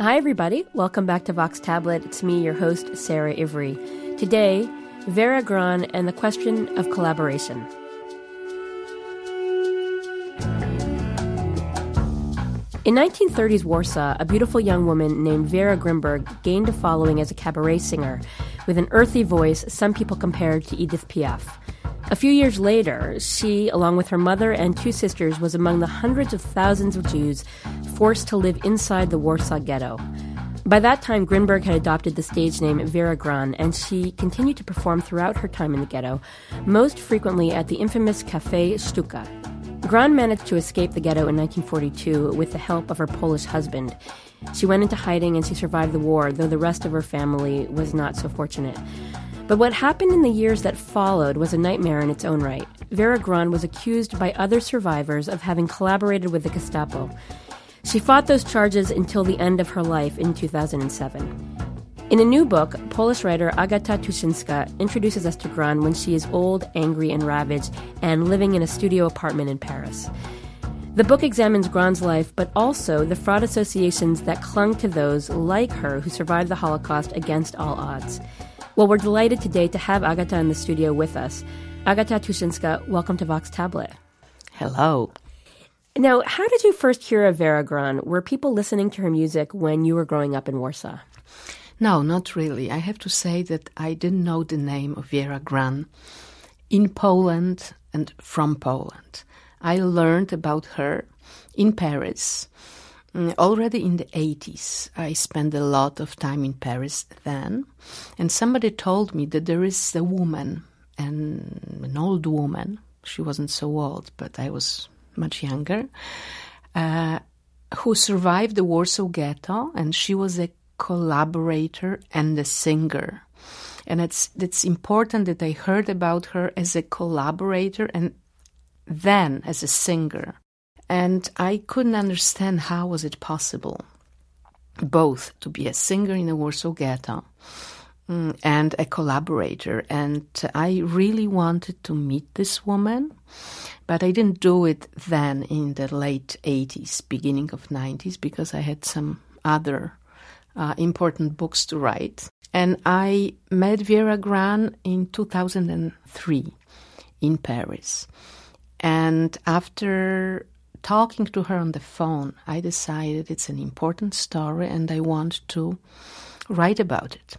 Hi, everybody. Welcome back to Vox Tablet. It's me, your host, Sarah Ivry. Today, Vera Gran and the question of collaboration. In 1930s Warsaw, a beautiful young woman named Vera Grimberg gained a following as a cabaret singer with an earthy voice some people compared to Edith Piaf. A few years later, she, along with her mother and two sisters, was among the hundreds of thousands of Jews forced to live inside the Warsaw Ghetto. By that time, Grimberg had adopted the stage name Vera Gran, and she continued to perform throughout her time in the ghetto, most frequently at the infamous Cafe Sztuka. Gran managed to escape the ghetto in 1942 with the help of her Polish husband. She went into hiding and she survived the war, though the rest of her family was not so fortunate. But what happened in the years that followed was a nightmare in its own right. Vera Gran was accused by other survivors of having collaborated with the Gestapo. She fought those charges until the end of her life in 2007. In a new book, Polish writer Agata Tuszyńska introduces us to Gran when she is old, angry, and ravaged, and living in a studio apartment in Paris. The book examines Gran's life, but also the fraud associations that clung to those like her who survived the Holocaust against all odds. Well, we're delighted today to have Agata in the studio with us. Agata Tuszyńska, welcome to Vox Tablet. Hello. Now, how did you first hear of Vera Gran? Were people listening to her music when you were growing up in Warsaw? No, not really. I have to say that I didn't know the name of Vera Gran in Poland and from Poland. I learned about her in Paris already in the 80s, I spent a lot of time in Paris then, and somebody told me that there is a woman, an, an old woman, she wasn't so old, but I was much younger, uh, who survived the Warsaw Ghetto, and she was a collaborator and a singer. And it's, it's important that I heard about her as a collaborator and then as a singer and I couldn't understand how was it possible both to be a singer in the Warsaw ghetto mm, and a collaborator. And I really wanted to meet this woman, but I didn't do it then in the late 80s, beginning of 90s, because I had some other uh, important books to write. And I met Vera Gran in 2003 in Paris. And after talking to her on the phone, I decided it's an important story and I want to write about it.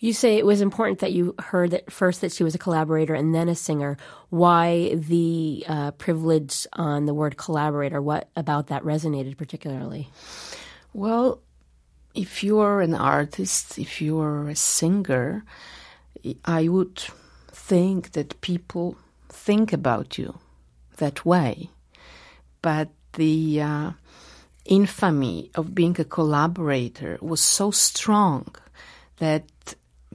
You say it was important that you heard that first that she was a collaborator and then a singer. Why the uh, privilege on the word collaborator? What about that resonated particularly? Well, if you are an artist, if you are a singer, I would think that people think about you that way but the uh, infamy of being a collaborator was so strong that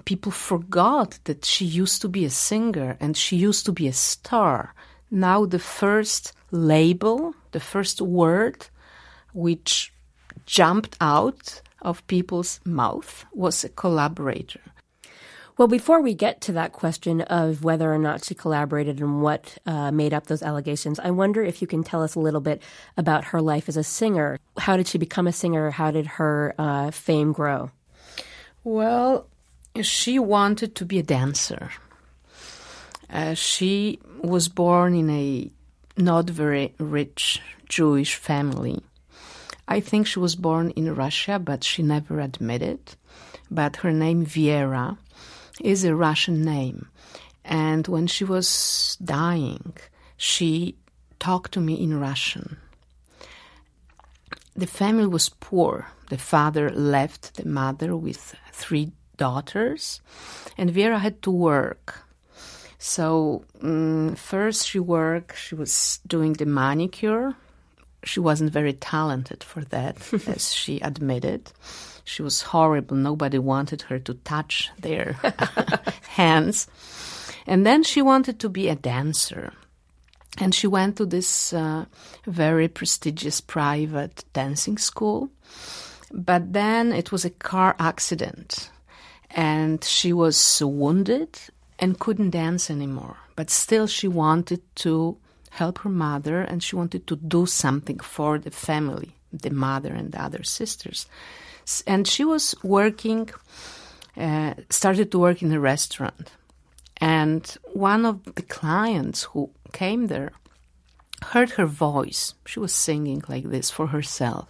people forgot that she used to be a singer and she used to be a star. Now, the first label, the first word which jumped out of people's mouth was a collaborator. Well, before we get to that question of whether or not she collaborated and what uh, made up those allegations, I wonder if you can tell us a little bit about her life as a singer. How did she become a singer? How did her uh, fame grow? Well, she wanted to be a dancer. Uh, she was born in a not very rich Jewish family. I think she was born in Russia, but she never admitted. But her name Viera is a Russian name. And when she was dying, she talked to me in Russian. The family was poor. The father left the mother with three daughters, and Vera had to work. So, um, first she worked, she was doing the manicure. She wasn't very talented for that, as she admitted. She was horrible. Nobody wanted her to touch their hands. And then she wanted to be a dancer. And she went to this uh, very prestigious private dancing school. But then it was a car accident. And she was wounded and couldn't dance anymore. But still, she wanted to help her mother and she wanted to do something for the family the mother and the other sisters. And she was working, uh, started to work in a restaurant. And one of the clients who came there heard her voice. She was singing like this for herself.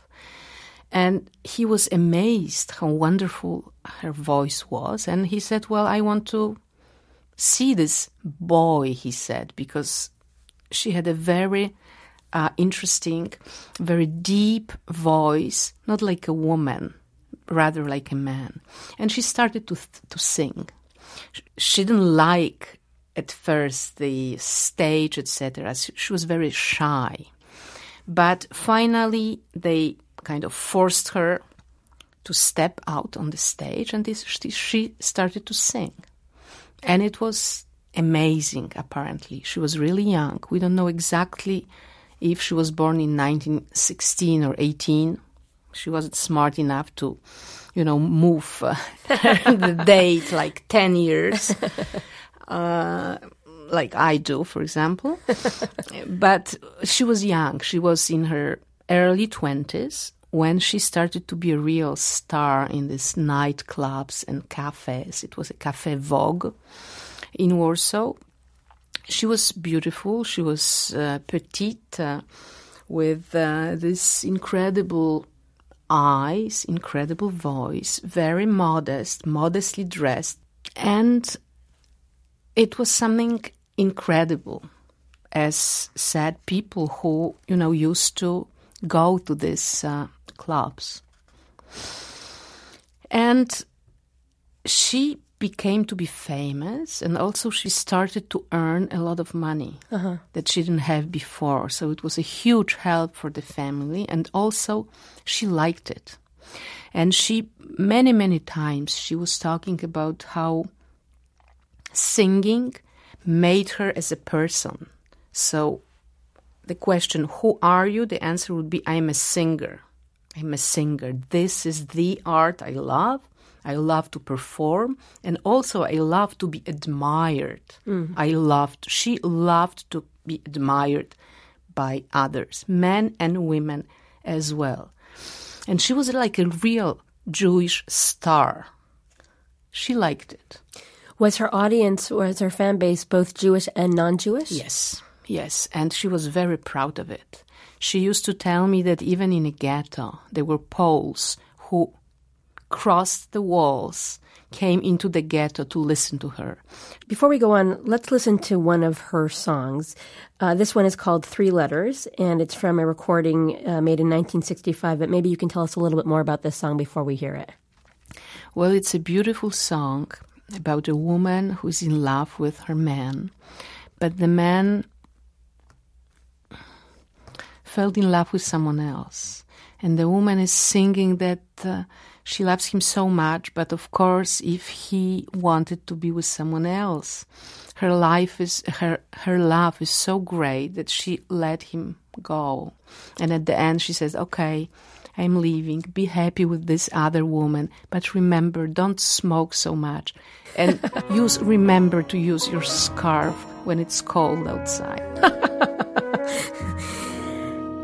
And he was amazed how wonderful her voice was. And he said, Well, I want to see this boy, he said, because she had a very uh, interesting, very deep voice, not like a woman, rather like a man. And she started to, to sing. She didn't like at first the stage, etc. She was very shy. But finally, they kind of forced her to step out on the stage, and this, she started to sing. And it was amazing, apparently. She was really young. We don't know exactly if she was born in 1916 or 18. She wasn't smart enough to, you know, move uh, the date like 10 years. Uh, like I do, for example. but she was young. She was in her early 20s when she started to be a real star in these nightclubs and cafes. It was a Cafe Vogue in Warsaw. She was beautiful. She was uh, petite, uh, with uh, this incredible eyes, incredible voice, very modest, modestly dressed, and it was something incredible, as said people who you know used to go to these uh, clubs. And she became to be famous, and also she started to earn a lot of money uh-huh. that she didn't have before. So it was a huge help for the family, and also she liked it. And she, many, many times, she was talking about how singing made her as a person. So the question, Who are you? the answer would be, I am a singer. I'm a singer. This is the art I love. I love to perform, and also I love to be admired. Mm. I loved, she loved to be admired by others, men and women as well. And she was like a real Jewish star. She liked it. Was her audience, was her fan base both Jewish and non Jewish? Yes, yes. And she was very proud of it. She used to tell me that even in a ghetto, there were Poles who crossed the walls, came into the ghetto to listen to her. Before we go on, let's listen to one of her songs. Uh, this one is called Three Letters, and it's from a recording uh, made in 1965. But maybe you can tell us a little bit more about this song before we hear it. Well, it's a beautiful song about a woman who's in love with her man, but the man fell in love with someone else. And the woman is singing that uh, she loves him so much, but of course, if he wanted to be with someone else, her life is her her love is so great that she let him go. And at the end, she says, "Okay, I'm leaving. Be happy with this other woman, but remember, don't smoke so much, and use remember to use your scarf when it's cold outside."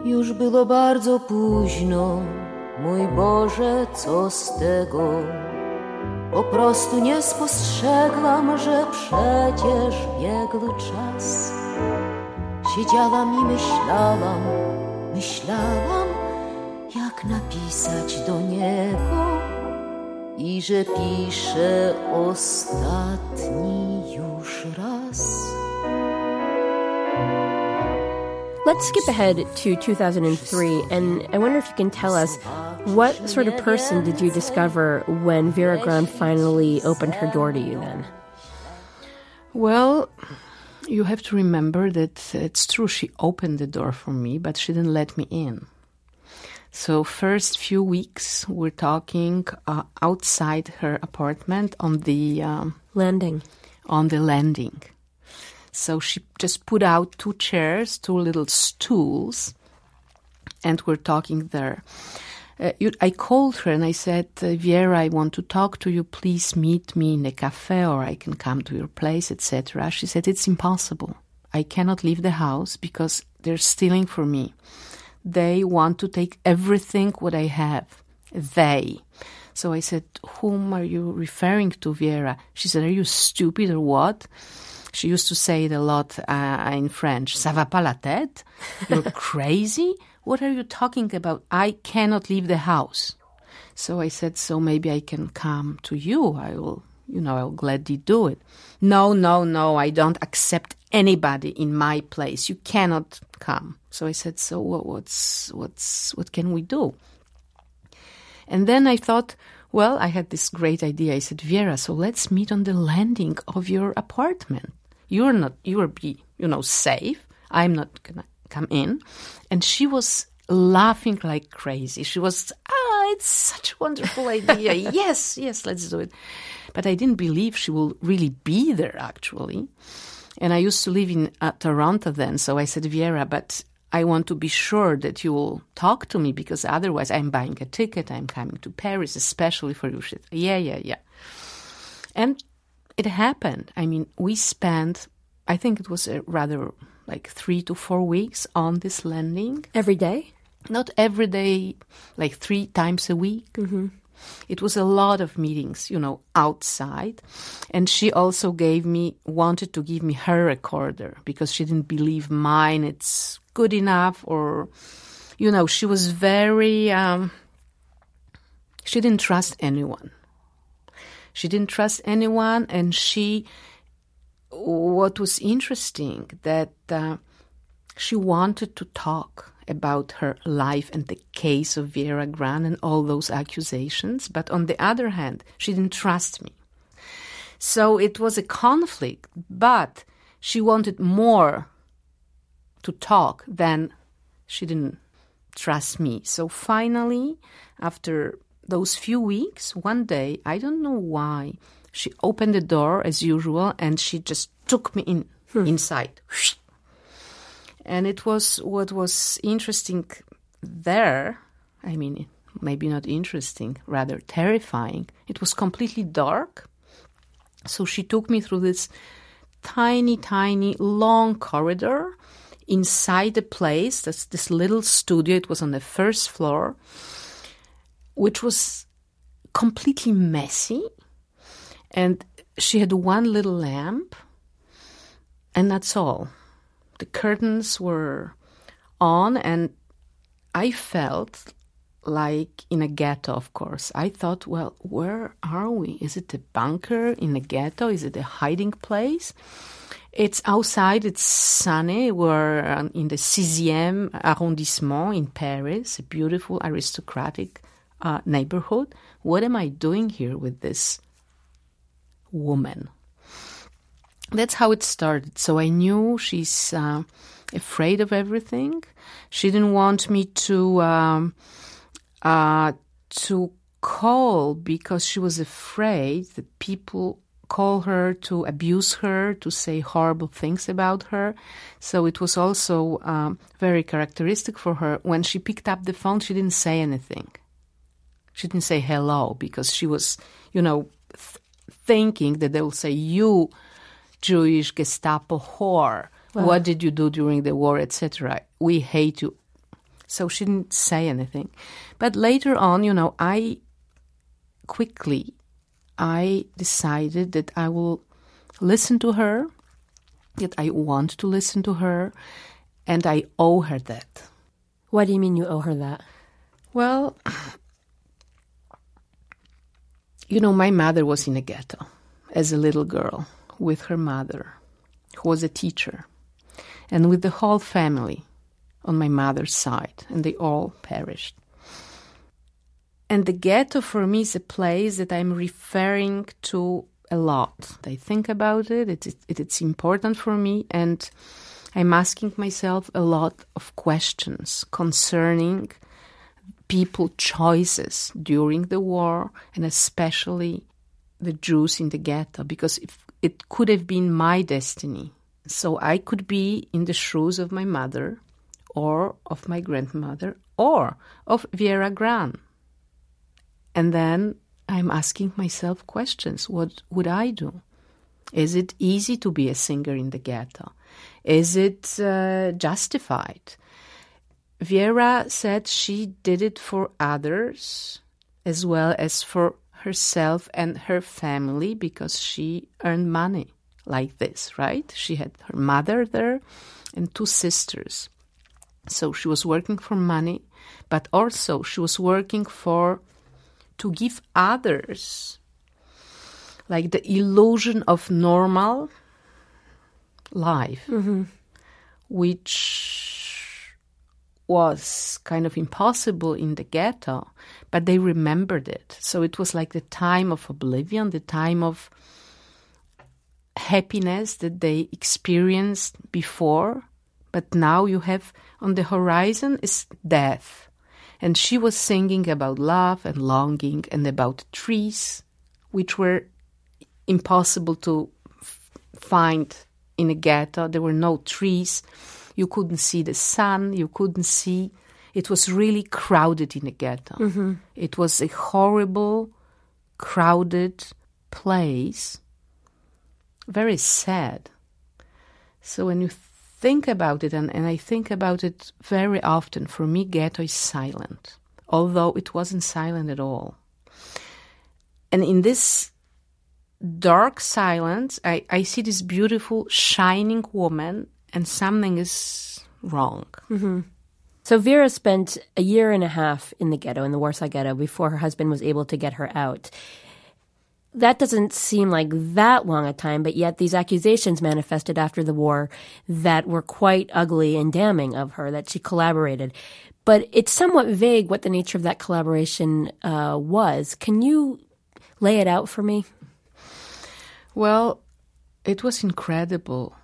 Już było bardzo późno, mój Boże, co z tego? Po prostu nie spostrzegłam, że przecież biegł czas. Siedziałam i myślałam, myślałam, jak napisać do niego i że piszę ostatni już raz. Let's skip ahead to 2003, and I wonder if you can tell us what sort of person did you discover when Vera Gran finally opened her door to you then? Well, you have to remember that it's true she opened the door for me, but she didn't let me in. So first few weeks we're talking uh, outside her apartment on the um, landing. On the landing. So she just put out two chairs, two little stools, and we're talking there. Uh, you, I called her and I said, uh, Vera, I want to talk to you. Please meet me in a cafe or I can come to your place, etc. She said, It's impossible. I cannot leave the house because they're stealing for me they want to take everything what I have. They. So I said, Whom are you referring to, Vera? She said, Are you stupid or what? She used to say it a lot uh, in French. Ça va pas la tête? You're crazy? What are you talking about? I cannot leave the house. So I said, So maybe I can come to you. I will, you know, I'll gladly do it. No, no, no, I don't accept anybody in my place. You cannot come. So I said, So what, what's, what's, what can we do? And then I thought, well, I had this great idea. I said, Vera, so let's meet on the landing of your apartment. You're not, you will be, you know, safe. I'm not gonna come in. And she was laughing like crazy. She was, ah, it's such a wonderful idea. yes, yes, let's do it. But I didn't believe she will really be there actually. And I used to live in uh, Toronto then. So I said, Vera, but I want to be sure that you will talk to me because otherwise I'm buying a ticket. I'm coming to Paris, especially for you. Yeah, yeah, yeah. And it happened. I mean, we spent, I think it was a rather like three to four weeks on this landing. Every day? Not every day, like three times a week. Mm-hmm. It was a lot of meetings, you know, outside. And she also gave me, wanted to give me her recorder because she didn't believe mine. It's good enough or, you know, she was very, um, she didn't trust anyone. She didn't trust anyone. And she, what was interesting that uh, she wanted to talk about her life and the case of Vera Gran and all those accusations. But on the other hand, she didn't trust me. So it was a conflict, but she wanted more to talk than she didn't trust me. So finally, after those few weeks, one day, I don't know why, she opened the door as usual and she just took me in hmm. inside. And it was what was interesting there. I mean, maybe not interesting, rather terrifying. It was completely dark. So she took me through this tiny, tiny, long corridor inside the place. That's this little studio. It was on the first floor, which was completely messy. And she had one little lamp, and that's all the curtains were on, and I felt like in a ghetto, of course. I thought, well, where are we? Is it a bunker in a ghetto? Is it a hiding place? It's outside, it's sunny. We're um, in the 6e arrondissement in Paris, a beautiful aristocratic uh, neighborhood. What am I doing here with this woman? that's how it started. So I knew she's uh, afraid of everything. She didn't want me to um, uh, to call because she was afraid that people call her to abuse her, to say horrible things about her. So it was also um, very characteristic for her. When she picked up the phone, she didn't say anything. She didn't say hello because she was, you know, th- thinking that they will say you Jewish Gestapo whore. What did you do during the war, etc.? We hate you. So she didn't say anything. But later on, you know, I quickly I decided that I will listen to her, that I want to listen to her, and I owe her that. What do you mean you owe her that? Well, you know, my mother was in a ghetto as a little girl with her mother, who was a teacher, and with the whole family on my mother's side, and they all perished. And the ghetto for me is a place that I'm referring to a lot. I think about it, it, it, it's important for me, and I'm asking myself a lot of questions concerning people choices during the war and especially the Jews in the ghetto because it could have been my destiny. So I could be in the shoes of my mother or of my grandmother or of Vera Gran. And then I'm asking myself questions. What would I do? Is it easy to be a singer in the ghetto? Is it uh, justified? Vera said she did it for others as well as for herself and her family because she earned money like this, right? She had her mother there and two sisters. So she was working for money, but also she was working for to give others like the illusion of normal life, Mm-hmm. which was kind of impossible in the ghetto, but they remembered it. So it was like the time of oblivion, the time of happiness that they experienced before, but now you have on the horizon is death. And she was singing about love and longing and about trees, which were impossible to f- find in a ghetto. There were no trees. You couldn't see the sun. You couldn't see. It was really crowded in the ghetto. Mm-hmm. It was a horrible, crowded place. Very sad. So when you think about it, and, and I think about it very often, for me, ghetto is silent, although it wasn't silent at all. And in this dark silence, I, I see this beautiful, shining woman, and something is wrong. So Vera spent a year and a half in the ghetto, in the Warsaw Ghetto, before her husband was able to get her out. That doesn't seem like that long a time, but yet these accusations manifested after the war that were quite ugly and damning of her, that she collaborated. But it's somewhat vague what the nature of that collaboration uh, was. Can you lay it out for me? Well, it was incredible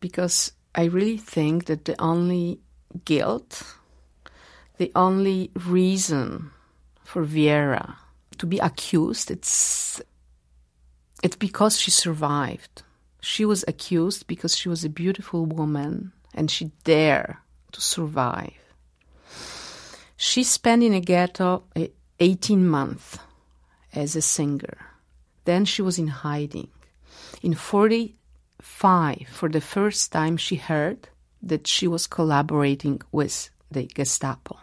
because I really think that the only guilt, the only reason for Viera to be accused, it's it's because she survived. She was accused because she was a beautiful woman and she dared to survive. She spent in a ghetto eh, 18 months as a singer. Then she was in hiding. In 45, for the first time, she heard that she was collaborating with the Gestapo.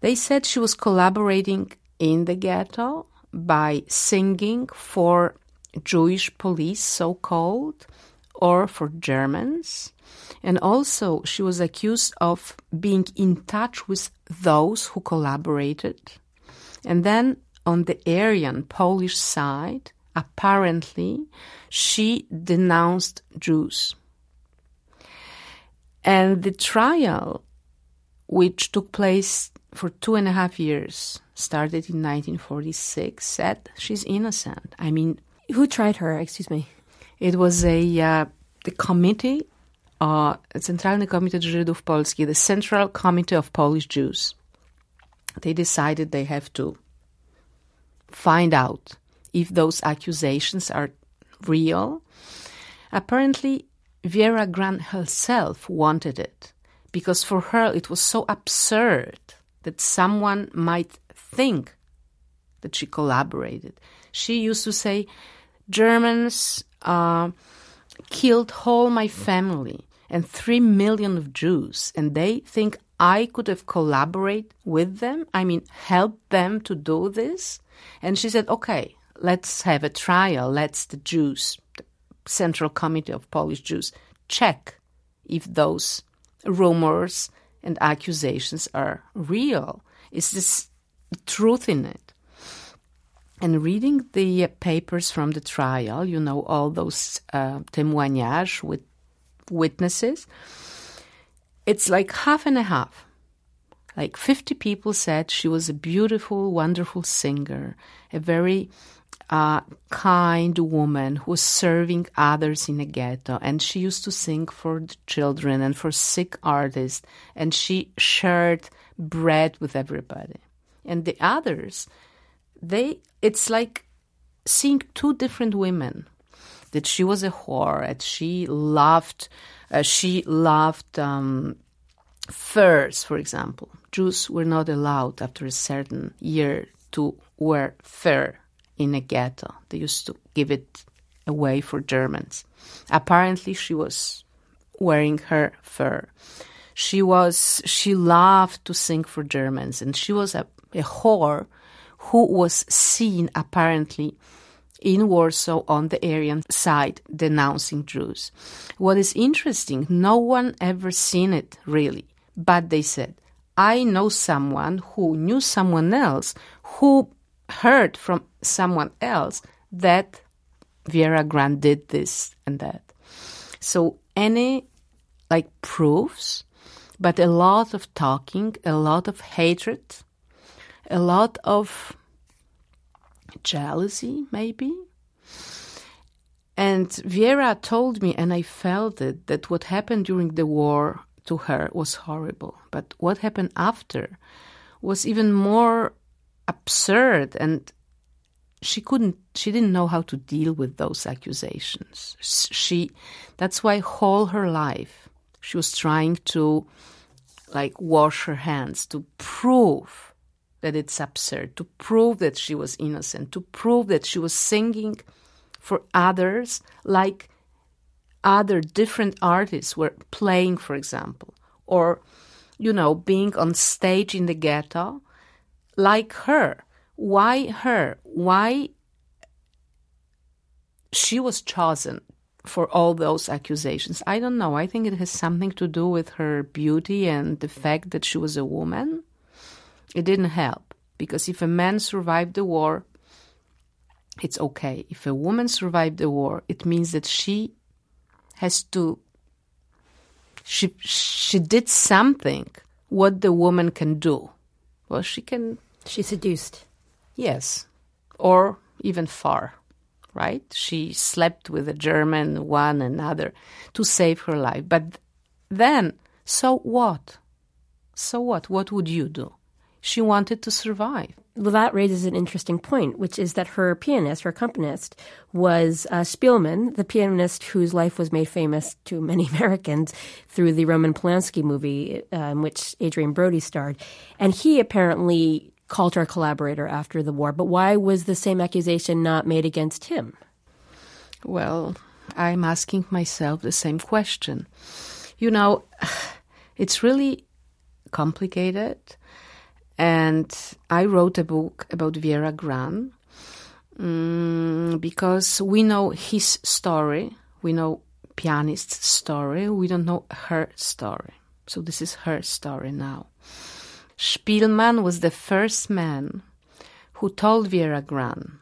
They said she was collaborating in the ghetto by singing for Jewish police, so called, or for Germans. And also, she was accused of being in touch with those who collaborated. And then on the Aryan Polish side, apparently, she denounced Jews. And the trial, which took place for two and a half years, started in 1946, said she's innocent. I mean, Who tried her? Excuse me. it was a uh, the committee, uh, Centralny Komitet Żydów Polskich, the Central Committee of Polish Jews. They decided they have to find out if those accusations are real. Apparently, Vera Gran herself wanted it because for her it was so absurd that someone might think that she collaborated. She used to say, Germans uh, killed whole my family and three million of Jews, and they think I could have collaborated with them. I mean, helped them to do this. And she said, "Okay, let's have a trial. Let's the Jews, the Central Committee of Polish Jews, check if those rumors and accusations are real. Is this truth in it?" And reading the papers from the trial, you know, all those uh, témoignages with witnesses, it's like half and a half. Like 50 people said she was a beautiful, wonderful singer, a very uh, kind woman who was serving others in a ghetto. And she used to sing for the children and for sick artists. And she shared bread with everybody. And the others, they it's like seeing two different women that she was a whore and she loved uh, she loved um, furs for example jews were not allowed after a certain year to wear fur in a ghetto. They used to give it away for germans. Apparently she was wearing her fur. She was she loved to sing for Germans, and she was a, a whore who was seen apparently in Warsaw on the Aryan side denouncing Jews. What is interesting, no one ever seen it really, but they said, I know someone who knew someone else who heard from someone else that Vera Gran did this and that. So any like proofs, but a lot of talking, a lot of hatred, a lot of jealousy, maybe. And Vera told me, and I felt it, that what happened during the war to her was horrible. But what happened after was even more absurd and she couldn't she didn't know how to deal with those accusations. She that's why all her life she was trying to like wash her hands to prove that it's absurd to prove that she was innocent to prove that she was singing for others like other different artists were playing for example or you know being on stage in the ghetto like her why her? Why she was chosen for all those accusations? I don't know. I think it has something to do with her beauty and the fact that she was a woman. It didn't help because if a man survived the war, it's okay. If a woman survived the war, it means that she has to she she did something what the woman can do. Well, she can she seduced. Yes, or even far, right? She slept with a German, one another, to save her life. But then, so what? So what? What would you do? She wanted to survive. Well, that raises an interesting point, which is that her pianist, her accompanist, was uh, Szpilman, the pianist whose life was made famous to many Americans through the Roman Polanski movie uh, in which Adrien Brody starred. And he apparently called her a collaborator after the war. But why was the same accusation not made against him? Well, I'm asking myself the same question. You know, it's really complicated. And I wrote a book about Vera Gran um, because we know his story, we know pianist's story, we don't know her story. So this is her story now. Szpilman was the first man who told Vera Gran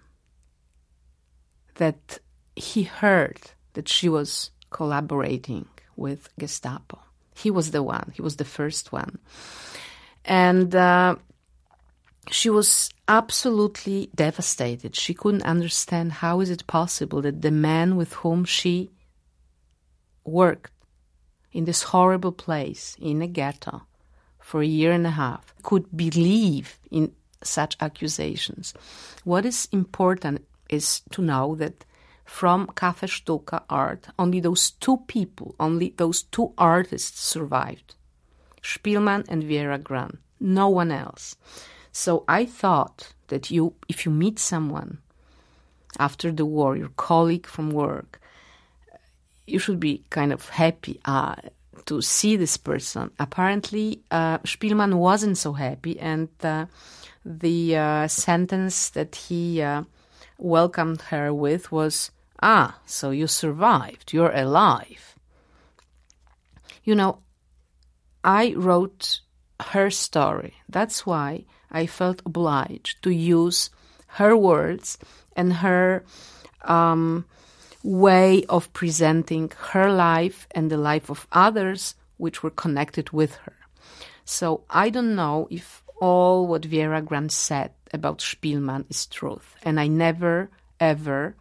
that he heard that she was collaborating with Gestapo. He was the one, he was the first one. And uh, she was absolutely devastated. She couldn't understand how is it possible that the man with whom she worked in this horrible place in a ghetto for a year and a half could believe in such accusations. What is important is to know that from Cafe Sztuka art, only those two people, only those two artists survived Szpilman and Vera Gran, no one else. So I thought that you, if you meet someone after the war, your colleague from work, you should be kind of happy. Uh, to see this person. Apparently, uh, Szpilman wasn't so happy, and uh, the uh, sentence that he uh, welcomed her with was, Ah, so you survived, you're alive. You know, I wrote her story. That's why I felt obliged to use her words and her um, way of presenting her life and the life of others which were connected with her. So I don't know if all what Vera Gran said about Szpilman is truth. And I never, ever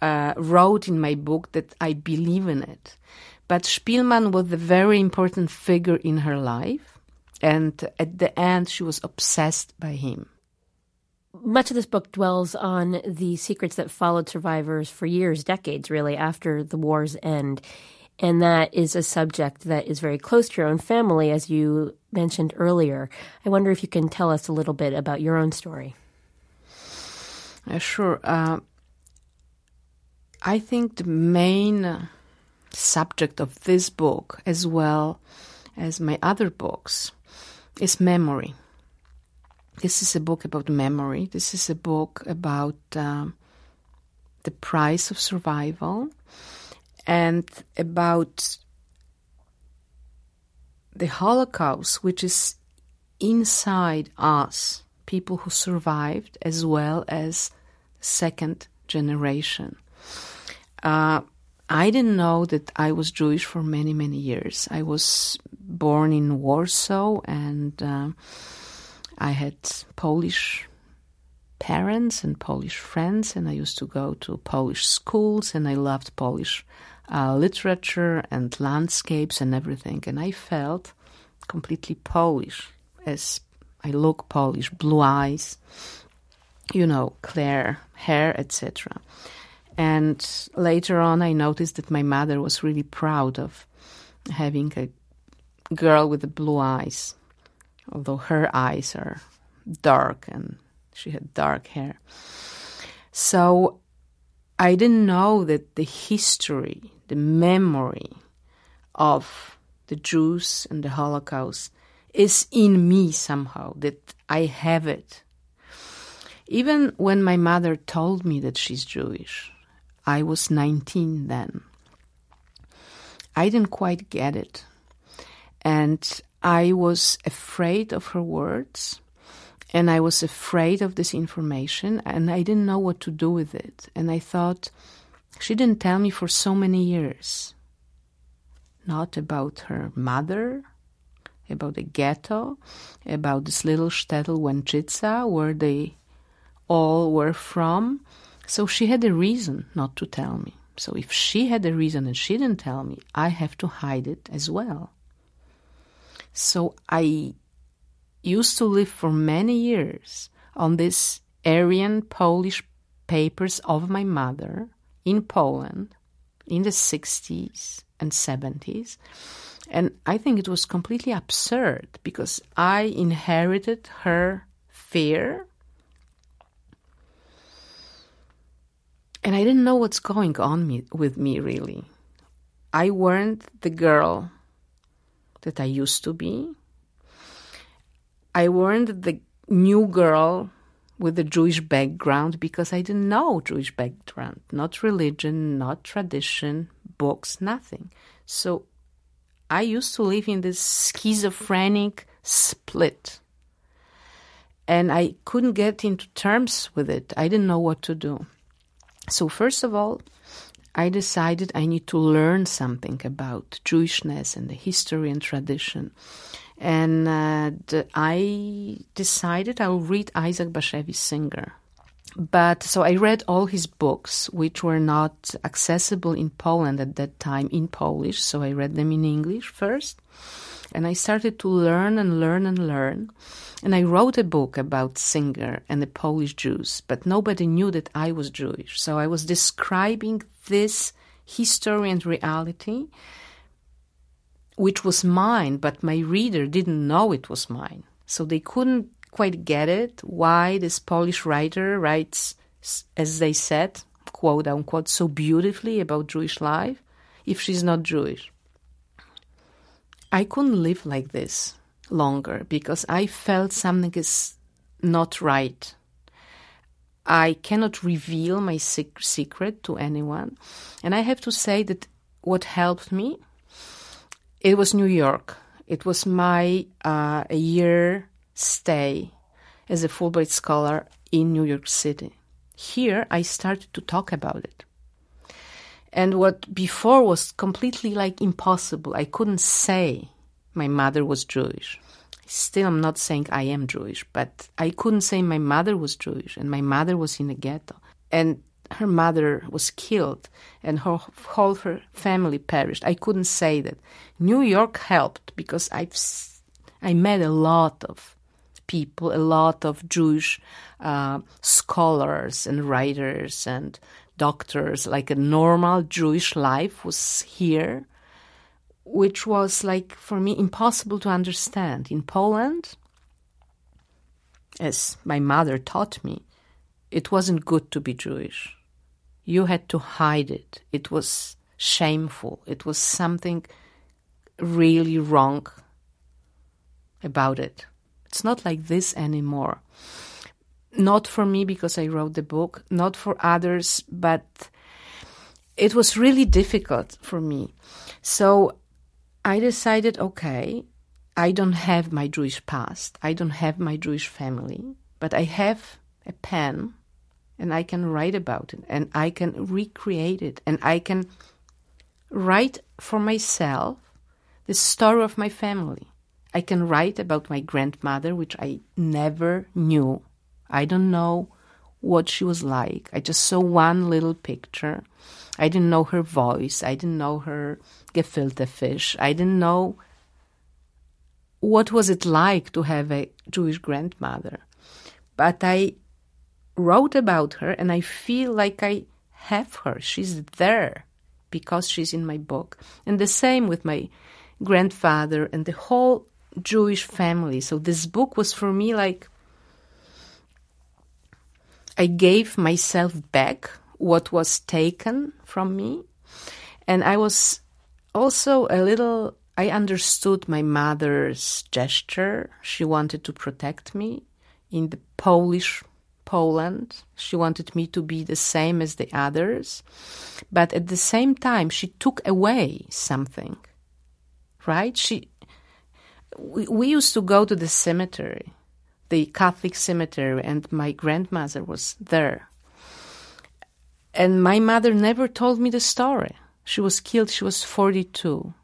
uh, wrote in my book that I believe in it. But Szpilman was a very important figure in her life. And at the end, she was obsessed by him. Much of this book dwells on the secrets that followed survivors for years, decades really, after the war's end. And that is a subject that is very close to your own family, as you mentioned earlier. I wonder if you can tell us a little bit about your own story. Uh, sure. Uh, I think the main subject of this book, as well as my other books, is Memory. This is a book about memory. This is a book about um, the price of survival and about the Holocaust, which is inside us, people who survived, as well as second generation. Uh, I didn't know that I was Jewish for many, many years. I was born in Warsaw and uh, I had Polish parents and Polish friends, and I used to go to Polish schools, and I loved Polish uh, literature and landscapes and everything. And I felt completely Polish as I look Polish, blue eyes, you know, clear hair, etc. And later on, I noticed that my mother was really proud of having a girl with the blue eyes, although her eyes are dark and she had dark hair. So I didn't know that the history, the memory of the Jews and the Holocaust is in me somehow, that I have it. Even when my mother told me that she's Jewish, I was 19 then. I didn't quite get it. And I was afraid of her words and I was afraid of this information and I didn't know what to do with it. And I thought, she didn't tell me for so many years. Not about her mother, about the ghetto, about this little shtetl Łęczyca, where they all were from, so she had a reason not to tell me. So if she had a reason and she didn't tell me, I have to hide it as well. So I used to live for many years on these Aryan Polish papers of my mother in Poland in the 60s and 70s. And I think it was completely absurd because I inherited her fear And I didn't know what's going on me, with me, really. I weren't the girl that I used to be. I weren't the new girl with a Jewish background because I didn't know Jewish background, not religion, not tradition, books, nothing. So I used to live in this schizophrenic split. And I couldn't get into terms with it. I didn't know what to do. So, first of all, I decided I need to learn something about Jewishness and the history and tradition. And uh, I decided I'll read Isaac Bashevis Singer. But so I read all his books, which were not accessible in Poland at that time in Polish. So I read them in English first. And I started to learn and learn and learn. And I wrote a book about Singer and the Polish Jews, but nobody knew that I was Jewish. So I was describing this history and reality, which was mine, but my reader didn't know it was mine. So they couldn't quite get it why this Polish writer writes, as they said, quote unquote, so beautifully about Jewish life if she's not Jewish. I couldn't live like this longer because I felt something is not right. I cannot reveal my secret to anyone. And I have to say that what helped me, it was New York. It was my uh, year stay as a Fulbright scholar in New York City. Here, I started to talk about it. And what before was completely like impossible, I couldn't say my mother was Jewish. Still, I'm not saying I am Jewish, but I couldn't say my mother was Jewish and my mother was in a ghetto. And her mother was killed and her whole her family perished. I couldn't say that. New York helped because I've I met a lot of people, a lot of Jewish uh, scholars and writers and doctors. Like a normal Jewish life was here, which was like for me impossible to understand. In Poland, as my mother taught me, it wasn't good to be Jewish. You had to hide it. It was shameful. It was something really wrong about it. It's not like this anymore. Not for me because I wrote the book, not for others, but it was really difficult for me. So I decided okay, I don't have my Jewish past, I don't have my Jewish family, but I have a pen and I can write about it and I can recreate it and I can write for myself the story of my family. I can write about my grandmother, which I never knew. I don't know what she was like. I just saw one little picture. I didn't know her voice. I didn't know her gefilte fish. I didn't know what was it like to have a Jewish grandmother. But I wrote about her and I feel like I have her. She's there because she's in my book. And the same with my grandfather and the whole Jewish family. So this book was for me like I gave myself back what was taken from me. And I was also a little, I understood my mother's gesture. She wanted to protect me in the Polish Poland. She wanted me to be the same as the others. But at the same time, she took away something, right? She, we, we used to go to the cemetery, the Catholic cemetery, and my grandmother was there. And my mother never told me the story. She was killed, she was 42.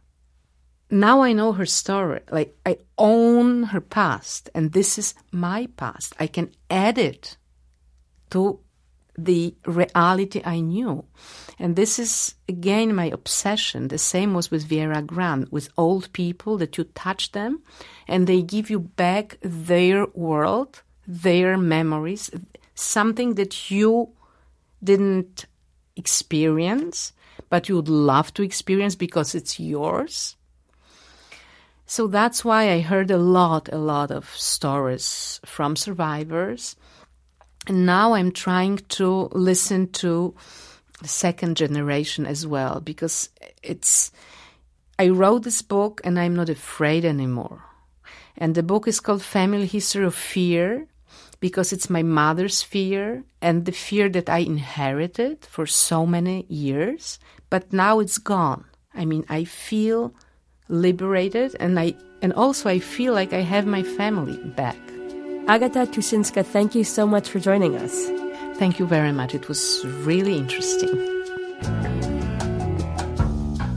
Now I know her story. Like, I own her past, and this is my past. I can add it to the reality I knew. And this is again my obsession. The same was with Vera Gran, with old people that you touch them and they give you back their world, their memories, something that you didn't experience, but you would love to experience because it's yours. So that's why I heard a lot, a lot of stories from survivors and now I'm trying to listen to the second generation as well because it's. I wrote this book and I'm not afraid anymore. And the book is called Family History of Fear because it's my mother's fear and the fear that I inherited for so many years, but now it's gone. I mean, I feel liberated and I and also I feel like I have my family back. Agata Tuszyńska, thank you so much for joining us. Thank you very much. It was really interesting.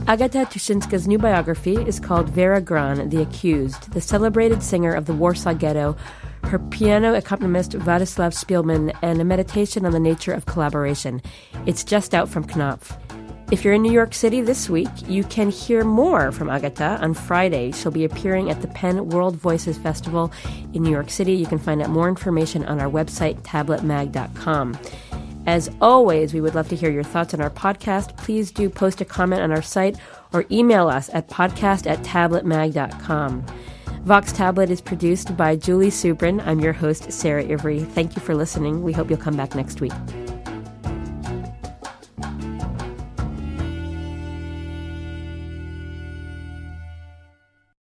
Agata Tuszyńska's new biography is called Vera Gran, The Accused, the celebrated singer of the Warsaw Ghetto, her piano accompanist Władysław Szpilman, and a meditation on the nature of collaboration. It's just out from Knopf. If you're in New York City this week, you can hear more from Agata on Friday. She'll be appearing at the PEN World Voices Festival in New York City. You can find out more information on our website, tabletmag.com. As always, we would love to hear your thoughts on our podcast. Please do post a comment on our site or email us at podcast at tabletmag.com. Vox Tablet is produced by Julie Subrin. I'm your host, Sarah Ivry. Thank you for listening. We hope you'll come back next week.